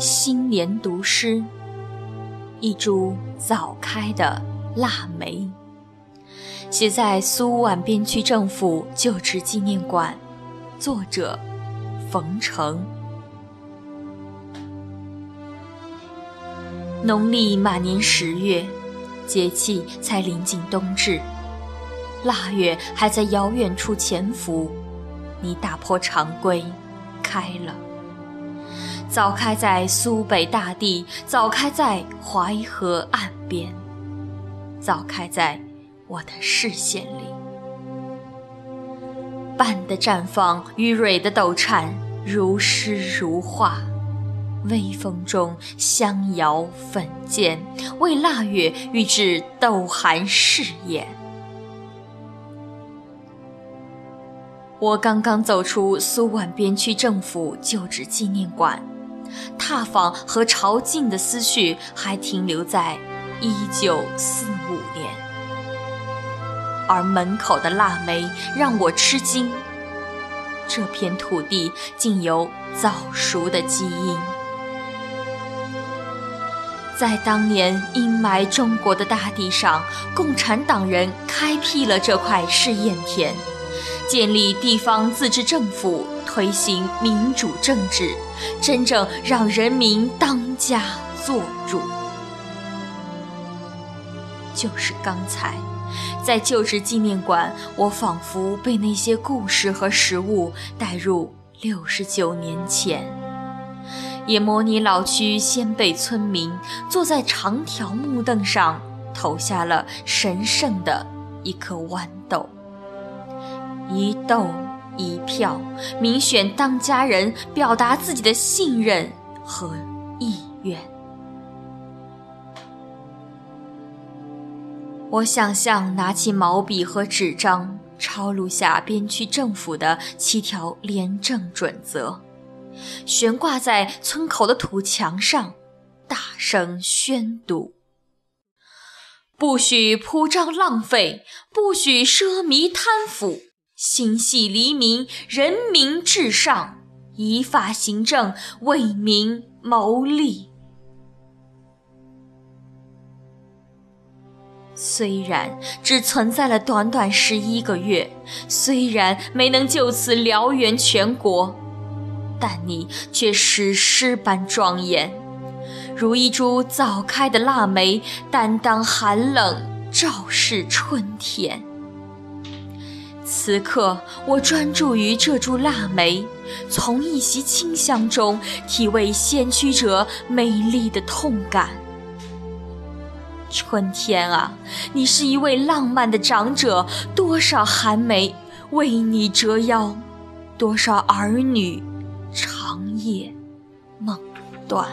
新年读诗，一株早开的腊梅，写在苏皖边区政府旧址纪念馆，作者冯程。农历马年十月，节气才临近冬至，腊月还在遥远处潜伏，你打破常规，开了。早开在苏北大地，早开在淮河岸边，早开在我的视线里。瓣的绽放与蕊的抖颤，如诗如画。微风中香摇粉溅，为腊月预制斗寒誓言。我刚刚走出苏皖边区政府旧址纪念馆。踏访和朝觐的思绪还停留在一九四五年，而门口的腊梅让我吃惊。这片土地竟有早熟的基因。在当年阴霾中国的大地上，共产党人开辟了这块试验田，建立地方自治政府。推行民主政治，真正让人民当家作主。就是刚才，在旧址纪念馆，我仿佛被那些故事和食物带入六十九年前，也模拟老区先辈村民坐在长条木凳上，投下了神圣的一颗豌豆，一豆。一票，民选当家人，表达自己的信任和意愿。我想象拿起毛笔和纸张，抄录下边区政府的七条廉政准则，悬挂在村口的土墙上，大声宣读：不许铺张浪费，不许奢靡贪腐。心系黎民，人民至上，依法行政，为民谋利。虽然只存在了短短十一个月，虽然没能就此燎原全国，但你却史诗般庄严，如一株早开的腊梅，担当寒冷，昭示春天。此刻，我专注于这株腊梅，从一袭清香中体味先驱者美丽的痛感。春天啊，你是一位浪漫的长者，多少寒梅为你折腰，多少儿女长夜梦断。